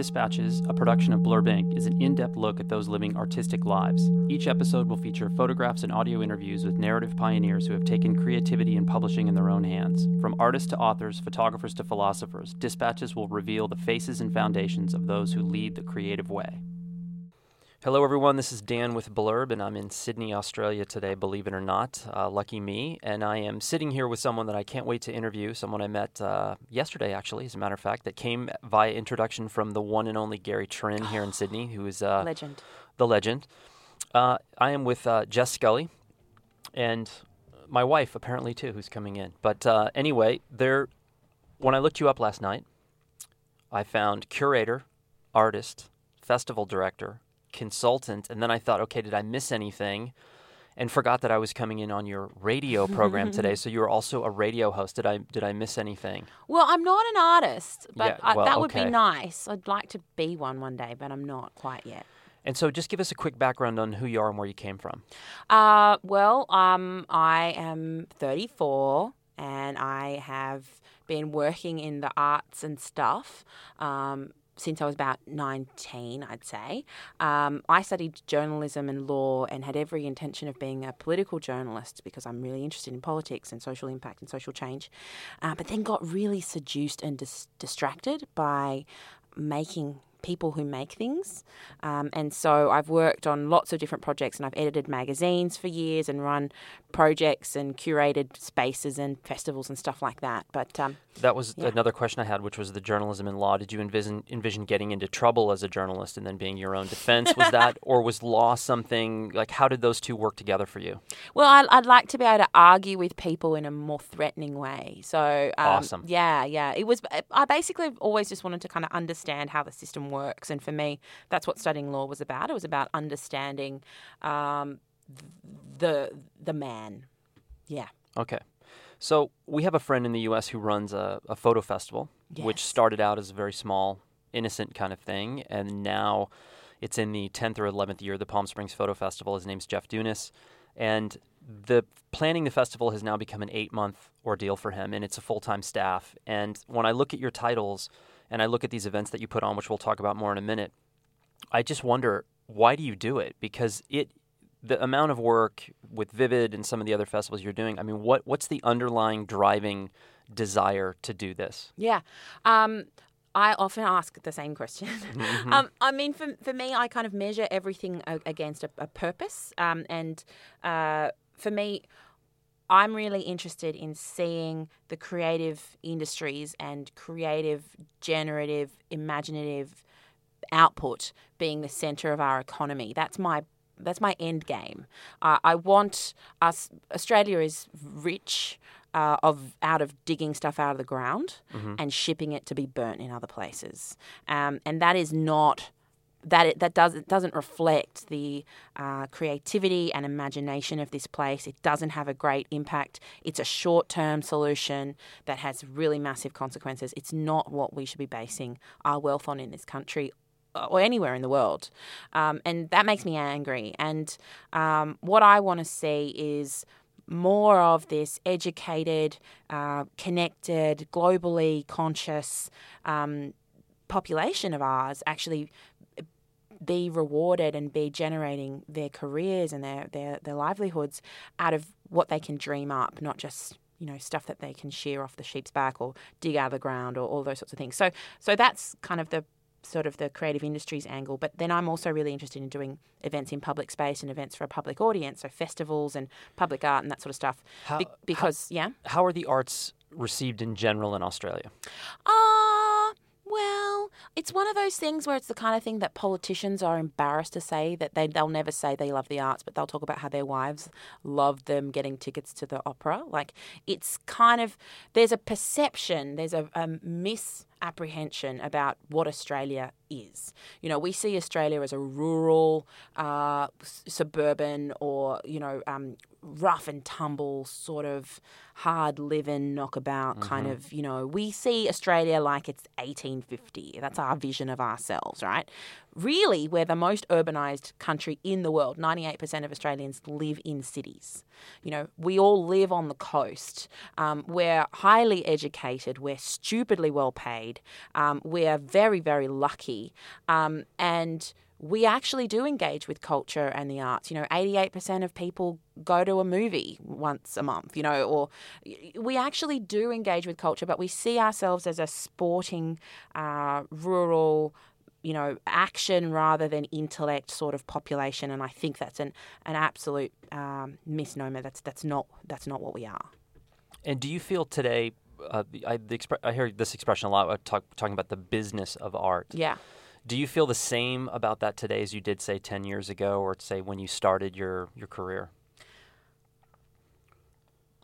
Dispatches, a production of Blurb Inc., is an in depth look at those living artistic lives. Each episode will feature photographs and audio interviews with narrative pioneers who have taken creativity and publishing in their own hands. From artists to authors, photographers to philosophers, Dispatches will reveal the faces and foundations of those who lead the creative way. Hello, everyone. This is Dan with Blurb, and I'm in Sydney, Australia today, believe it or not. Uh, lucky me. And I am sitting here with someone that I can't wait to interview, someone I met uh, yesterday, actually, as a matter of fact, that came via introduction from the one and only Gary Trin here in Sydney, who is uh, Legend. the legend. Uh, I am with uh, Jess Scully and my wife, apparently, too, who's coming in. But uh, anyway, there, when I looked you up last night, I found curator, artist, festival director, consultant, and then I thought, okay, did I miss anything? And forgot that I was coming in on your radio program today. So you were also a radio host. Did I did I miss anything? Well, I'm not an artist, but Yeah, I, well, that would be nice. I'd like to be one one day, but I'm not quite yet. And so just give us a quick background on who you are and where you came from. Uh, well, um, I am 34 and I have been working in the arts and stuff. Um, since I was about 19, I'd say. Um, I studied journalism and law and had every intention of being a political journalist because I'm really interested in politics and social impact and social change. Uh, but then got really seduced and dis- distracted by making people who make things. Um, and so I've worked on lots of different projects and I've edited magazines for years and run projects and curated spaces and festivals and stuff like that. But um, That was Yeah. another question I had, which was the journalism and law. Did you envision envision getting into trouble as a journalist and then being your own defense? Was that, or was law something like? How did those two work together for you? Well, I, I'd like to be able to argue with people in a more threatening way. So, um, Awesome. Yeah, yeah. It was. I basically always just wanted to kind of understand how the system works, and for me, that's what studying law was about. It was about understanding um, the the man. Yeah. Okay, so we have a friend in the U.S. who runs a, a photo festival, which started out as a very small, innocent kind of thing, and now it's in the tenth or eleventh year. The Palm Springs Photo Festival. His name's Jeff Dunas, and the planning the festival has now become an eight month ordeal for him, and it's a full time staff. And when I look at your titles and I look at these events that you put on, which we'll talk about more in a minute, I just wonder why do you do it? Because it the amount of work with Vivid and some of the other festivals you're doing, I mean, what what's the underlying driving desire to do this? Yeah. Um, I often ask the same question. Mm-hmm. um, I mean, for, for me, I kind of measure everything against a, a purpose. Um, and uh, for me, I'm really interested in seeing the creative industries and creative, generative, imaginative output being the center of our economy. That's my that's my end game. Uh, I want us. Australia is rich uh, of out of digging stuff out of the ground and shipping it to be burnt in other places, um, and that is not. That it, that does it doesn't reflect the uh, creativity and imagination of this place. It doesn't have a great impact. It's a short term solution that has really massive consequences. It's not what we should be basing our wealth on in this country or anywhere in the world. Um, and that makes me angry. And um, what I want to see is more of this educated, uh, connected, globally conscious um, population of ours actually be rewarded and be generating their careers and their, their, their livelihoods out of what they can dream up, not just you know stuff that they can shear off the sheep's back or dig out of the ground or all those sorts of things. So so that's kind of the sort of the creative industries angle. But then I'm also really interested in doing events in public space and events for a public audience, so festivals and public art and that sort of stuff. How- Be- because yeah. How are the arts received in general in Australia? Well, it's one of those things where it's the kind of thing that politicians are embarrassed to say that they they'll never say they love the arts, but they'll talk about how their wives love them getting tickets to the opera. Like it's kind of there's a perception, there's a, a misapprehension about what Australia is. You know, we see Australia as a rural, uh, s- suburban, or you know, um, rough and tumble sort of hard living knockabout kind of. You know, we see Australia like it's 1850. That's our vision of ourselves, right? Really, we're the most urbanized country in the world. 98% of Australians live in cities. You know, we all live on the coast. Um, we're highly educated. We're stupidly well paid. Um, we are very, very lucky. Um, and we actually do engage with culture and the arts. You know, 88% of people go to a movie once a month, you know, or we actually do engage with culture, but we see ourselves as a sporting, uh, rural, you know, action rather than intellect sort of population. And I think that's an, an absolute um, misnomer. That's, that's, not, that's not what we are. And do you feel today, uh, I, expre- I hear this expression a lot, uh, talk, talking about the business of art. Yeah. Do you feel the same about that today as you did, say, 10 years ago or, say, when you started your, your career?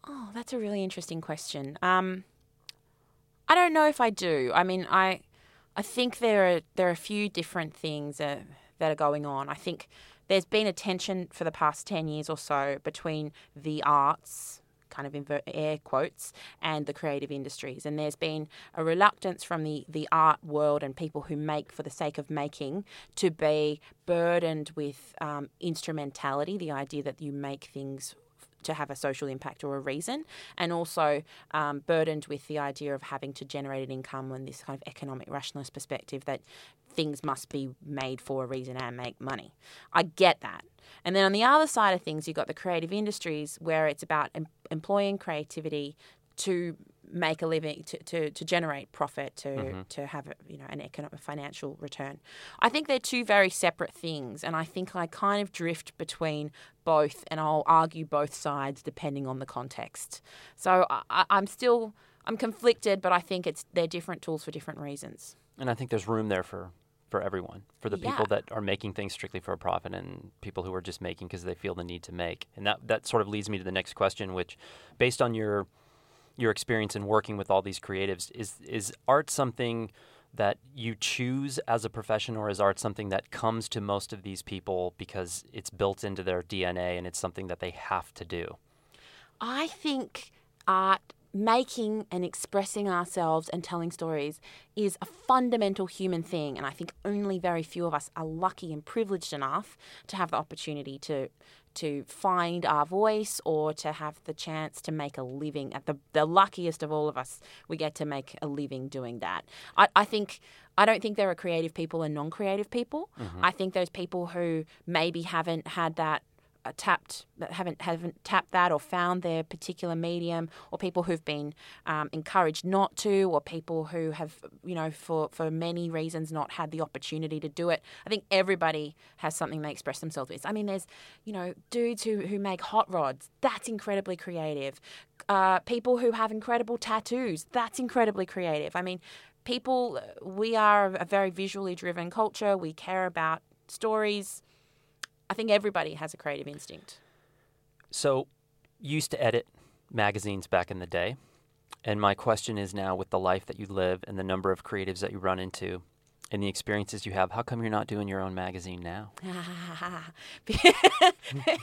Oh, that's a really interesting question. Um, I don't know if I do. I mean, I, I think there are there are a few different things uh, that are going on. I think there's been a tension for the past ten years or so between the arts kind of air quotes, and the creative industries. And there's been a reluctance from the, the art world and people who make for the sake of making to be burdened with um, instrumentality, the idea that you make things to have a social impact or a reason, and also um, burdened with the idea of having to generate an income and this kind of economic rationalist perspective that things must be made for a reason and make money. I get that. And then on the other side of things, you've got the creative industries where it's about em- employing creativity to make a living to, to, to generate profit to mm-hmm. to have a, you know an economic financial return. I think they're two very separate things, and I think I kind of drift between both, and I'll argue both sides depending on the context. So I, I'm still I'm conflicted, but I think it's they're different tools for different reasons. And I think there's room there for for everyone, for the yeah. people that are making things strictly for a profit and people who are just making because they feel the need to make. And that that sort of leads me to the next question, which, based on your your experience in working with all these creatives, is is art something that you choose as a profession, or is art something that comes to most of these people because it's built into their DNA and it's something that they have to do? I think art making and expressing ourselves and telling stories is a fundamental human thing. And I think only very few of us are lucky and privileged enough to have the opportunity to to find our voice or to have the chance to make a living. At the the luckiest of all of us, we get to make a living doing that. I, I think I don't think there are creative people and non creative people. Mm-hmm. I think those people who maybe haven't had that uh, tapped haven't haven't tapped that or found their particular medium or people who've been um, encouraged not to or people who have you know for for many reasons not had the opportunity to do it. I think everybody has something they express themselves with. I mean there's you know dudes who who make hot rods. That's incredibly creative. Uh, people who have incredible tattoos. That's incredibly creative. I mean people we are a very visually driven culture. We care about stories I think everybody has a creative instinct. So, you used to edit magazines back in the day. And my question is now with the life that you live and the number of creatives that you run into and the experiences you have, how come you're not doing your own magazine now?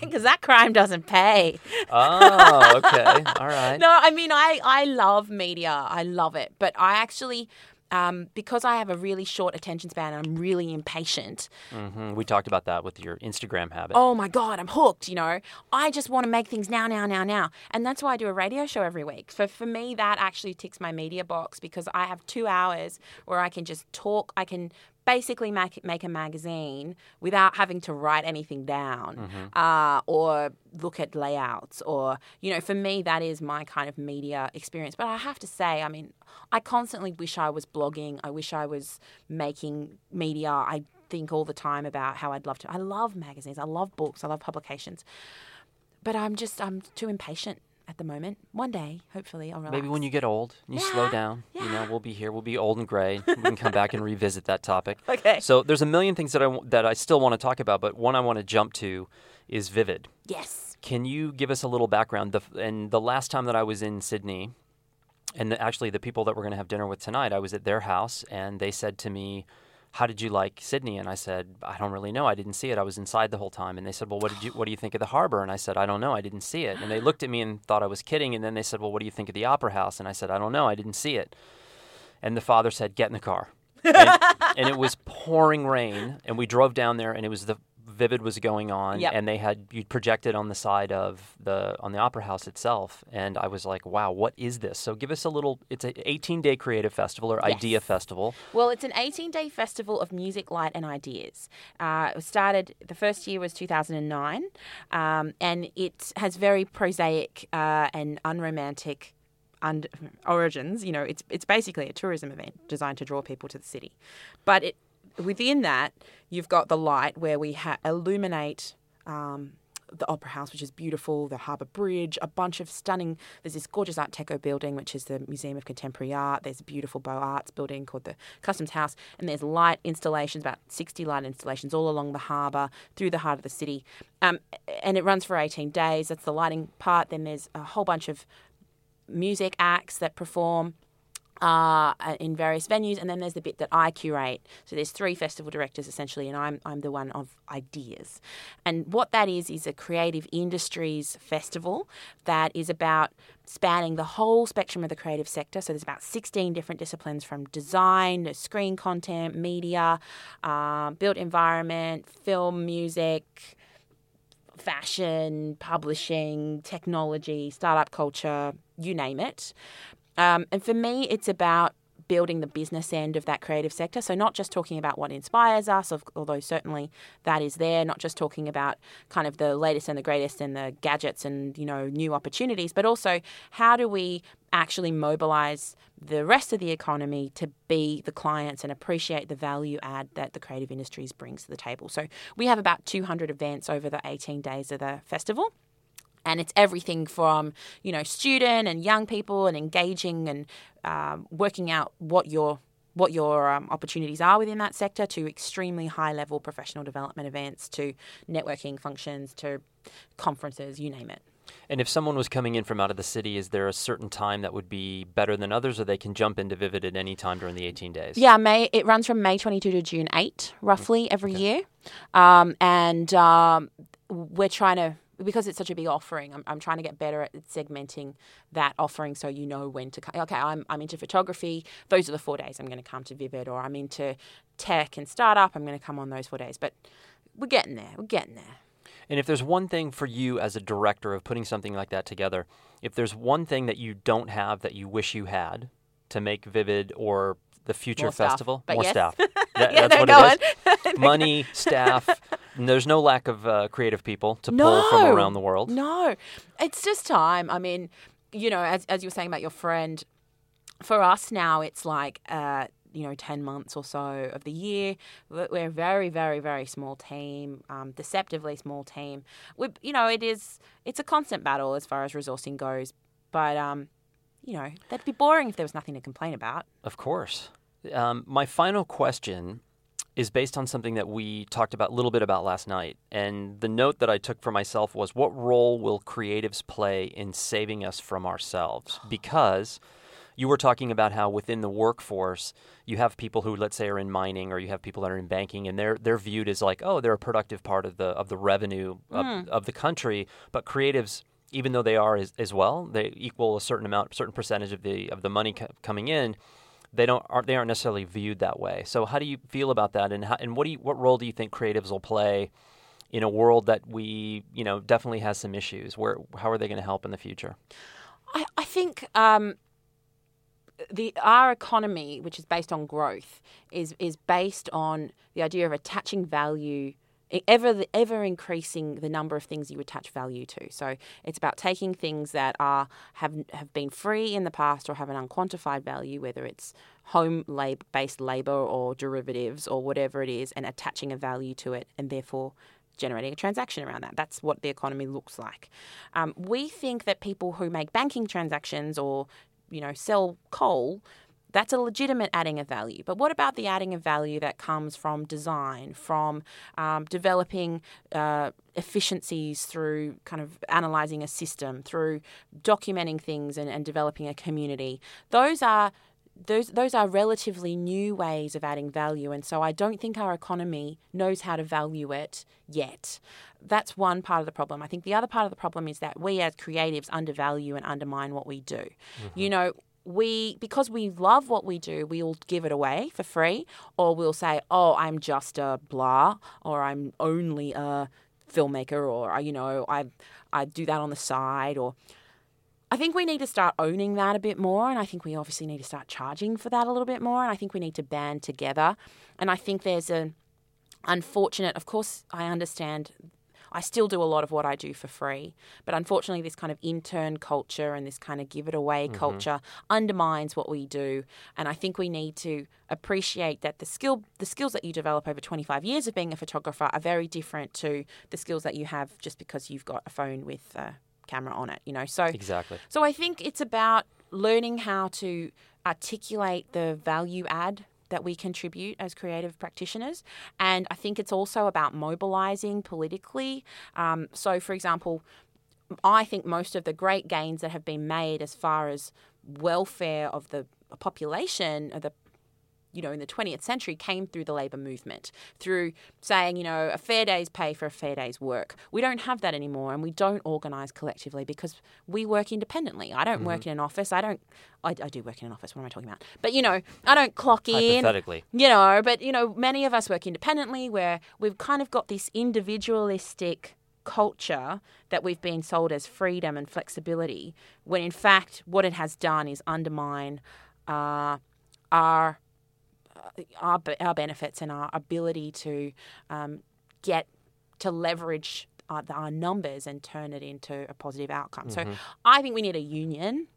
Because that crime doesn't pay. oh, okay. All right. No, I mean, I, I love media. I love it. But I actually um, because I have a really short attention span and I'm really impatient. Mm-hmm. We talked about that with your Instagram habit. Oh my God, I'm hooked, you know. I just want to make things now, now, now, now. And that's why I do a radio show every week. For, for me, that actually ticks my media box because I have two hours where I can just talk, I can basically make, make a magazine without having to write anything down mm-hmm. uh, or look at layouts or you know for me that is my kind of media experience. But i have to say i mean i constantly wish i was blogging. I wish i was making media. I think all the time about how i'd love to. I love magazines. I love books. I love publications. But i'm just i'm too impatient at the moment. One day, hopefully, I'll relax. Maybe when you get old, you yeah, slow down. Yeah. You know, we'll be here. We'll be old and gray. we can come back and revisit that topic. Okay. So there's a million things that I that I still want to talk about, but one I want to jump to is Vivid. Yes. Can you give us a little background? The, and the last time that I was in Sydney, and the, actually the people that we're going to have dinner with tonight, I was at their house, and they said to me how did you like Sydney? And I said, I don't really know. I didn't see it. I was inside the whole time. And they said, Well, what did you what do you think of the harbor? And I said, I don't know. I didn't see it. And they looked at me and thought I was kidding. And then they said, Well, what do you think of the opera house? And I said, I don't know. I didn't see it. And the father said, Get in the car. and, and it was pouring rain. And we drove down there, and it was the Vivid was going on, Yep. and they had you projected on the side of the on the Opera House itself, and I was like, "Wow, what is this?" So give us a little. It's an 18 day creative festival or idea festival. Well, it's an 18 day festival of music, light, and ideas. Uh, it was started, the first year was 2009, um, and it has very prosaic uh, and unromantic und- origins. You know, it's, it's basically a tourism event designed to draw people to the city. But it, within that, you've got the light where we ha- illuminate. Um, the Opera House, which is beautiful, the Harbour Bridge, a bunch of stunning. There's this gorgeous Art Deco building, which is the Museum of Contemporary Art. There's a beautiful Beaux Arts building called the Customs House, and there's light installations, about 60 light installations all along the harbour, through the heart of the city. Um, and it runs for 18 days. That's the lighting part. Then there's a whole bunch of music acts that perform uh, in various venues, and then there's the bit that I curate. So there's three festival directors essentially, and I'm I'm the one of ideas. And what that is is a creative industries festival that is about spanning the whole spectrum of the creative sector. So there's about 16 different disciplines from design, screen content, media, uh, built environment, film, music fashion, publishing, technology, startup culture, you name it. Um, and for me, it's about building the business end of that creative sector. So, not just talking about what inspires us, although certainly that is there, not just talking about kind of the latest and the greatest and the gadgets and, you know, new opportunities, but also how do we actually mobilize the rest of the economy to be the clients and appreciate the value add that the creative industries brings to the table. So, we have about 200 events over the 18 days of the festival and it's everything from you know student and young people and engaging and um, working out what your what your um, opportunities are within that sector to extremely high level professional development events to networking functions to conferences you name it. And if someone was coming in from out of the city, is there a certain time that would be better than others, or they can jump into Vivid at any time during the 18 days? Yeah, May it runs from May 22 to June 8, roughly every year, um, and um, we're trying to because it's such a big offering. I'm, I'm trying to get better at segmenting that offering so you know when to come. Okay, I'm I'm into photography. Those are the four days I'm going to come to Vivid, or I'm into tech and startup. I'm going to come on those four days. But we're getting there. We're getting there. And if there's one thing for you as a director of putting something like that together, if there's one thing that you don't have that you wish you had to make Vivid or the future More festival, more yes. staff. That- Yeah, that's what it is. Money, staff. And there's no lack of uh, creative people to pull from around the world. No, it's just time. I mean, you know, as as you were saying about your friend, for us now, it's like. Uh, you know, 10 months or so of the year. We're we're a very, very, very small team, um, deceptively small team. We, you know, it is, it's a constant battle as far as resourcing goes. But, um, you know, that'd be boring if there was nothing to complain about. Of course. Um, my final question is based on something that we talked about a little bit about last night. And the note that I took for myself was what role will creatives play in saving us from ourselves? Because you were talking about how within the workforce you have people who let's say are in mining or you have people that are in banking and they're they're viewed as like oh they're a productive part of the of the revenue of, hmm. of the country but creatives even though they are as, as well they equal a certain amount certain percentage of the of the money co- coming in they don't aren't they aren't necessarily viewed that way. So how do you feel about that? And how, and what do you, what role do you think creatives will play in a world that we you know definitely has some issues? Where how are they going to help in the future? I, I think um, the our economy, which is based on growth, is is based on the idea of attaching value. Ever, ever increasing the number of things you attach value to. So it's about taking things that are have have been free in the past or have an unquantified value, whether it's home lab based labor or derivatives or whatever it is, and attaching a value to it, and therefore generating a transaction around that. That's what the economy looks like. Um, we think that people who make banking transactions or you know sell coal that's a legitimate adding of value. But what about the adding of value that comes from design, from um, developing uh, efficiencies through kind of analyzing a system, through documenting things and, and developing a community? Those are those those are relatively new ways of adding value and so I don't think our economy knows how to value it yet. That's one part of the problem. I think the other part of the problem is that we as creatives undervalue and undermine what we do. You know, we because we love what we do, we'll give it away for free, or we'll say, "Oh, I'm just a blah," or "I'm only a filmmaker," or I, you know, I I do that on the side, or I think we need to start owning that a bit more, and I think we obviously need to start charging for that a little bit more, and I think we need to band together, and I think there's a unfortunate. Of course, I understand I still do a lot of what I do for free. But unfortunately, this kind of intern culture and this kind of give it away mm-hmm. culture undermines what we do. And I think we need to appreciate that the skill, the skills that you develop over 25 years of being a photographer are very different to the skills that you have just because you've got a phone with a camera on it. You know, so exactly. So I think it's about learning how to articulate the value add that we contribute as creative practitioners. And I think it's also about mobilizing politically. Um, so, for example, I think most of the great gains that have been made as far as welfare of the population, of the you know, in the 20th century came through the labour movement, through saying, you know, a fair day's pay for a fair day's work. We don't have that anymore and we don't organise collectively because we work independently. I don't mm-hmm. work in an office. I don't, I, I, do work in an office. What am I talking about? But, you know, I don't clock in. Hypothetically. You know, but, you know, many of us work independently where we've kind of got this individualistic culture that we've been sold as freedom and flexibility, when in fact what it has done is undermine uh, our our, our benefits and our ability to um, get to leverage our, our, numbers and turn it into a positive outcome. Mm-hmm. So I think we need a union.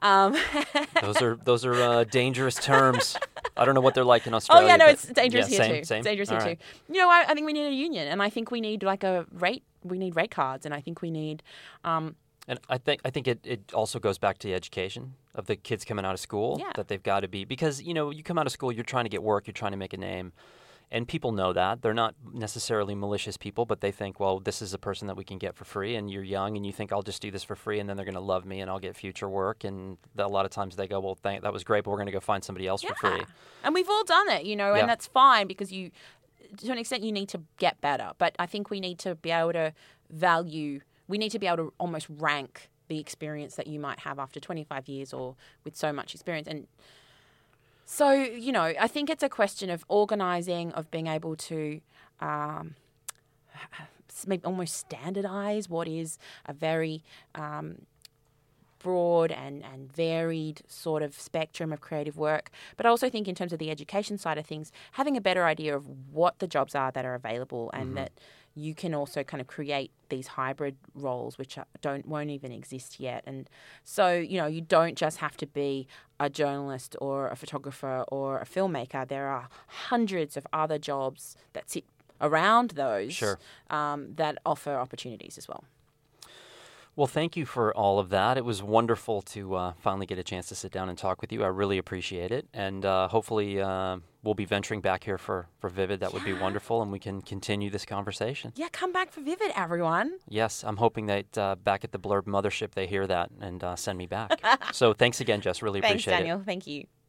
Um, those are those are uh, dangerous terms. I don't know what they're like in Australia. Oh yeah, no, it's dangerous yeah, here same, too. Same. dangerous All here right. too. You know, I, I, think we need a union, and I think we need like a rate. We need rate cards, and I think we need um, and I think I think it, it also goes back to the education of the kids coming out of school yeah. that they've got to be because you know you come out of school you're trying to get work you're trying to make a name and people know that they're not necessarily malicious people but they think well this is a person that we can get for free and you're young and you think I'll just do this for free and then they're going to love me and I'll get future work and a lot of times they go well thank, that was great but we're going to go find somebody else yeah. for free and we've all done it you know yeah. and that's fine because you to an extent you need to get better but I think we need to be able to value we need to be able to almost rank the experience that you might have after 25 years or with so much experience. And so, you know, I think it's a question of organizing, of being able to um, maybe almost standardize what is a very um, broad and, and varied sort of spectrum of creative work. But I also think, in terms of the education side of things, having a better idea of what the jobs are that are available and mm-hmm. that you can also kind of create these hybrid roles which are, don't won't even exist yet. And so you know you don't just have to be a journalist or a photographer or a filmmaker. There are hundreds of other jobs that sit around those sure. um, that offer opportunities as well well, thank you for all of that. It was wonderful to uh, finally get a chance to sit down and talk with you. I really appreciate it. And uh, hopefully, uh, we'll be venturing back here for, for Vivid. That would be wonderful. And we can continue this conversation. Yeah, come back for Vivid, everyone. Yes, I'm hoping that uh, back at the Blurb Mothership, they hear that and uh, send me back. so thanks again, Jess. Really thanks, appreciate Daniel. it. Thanks, Daniel. Thank you.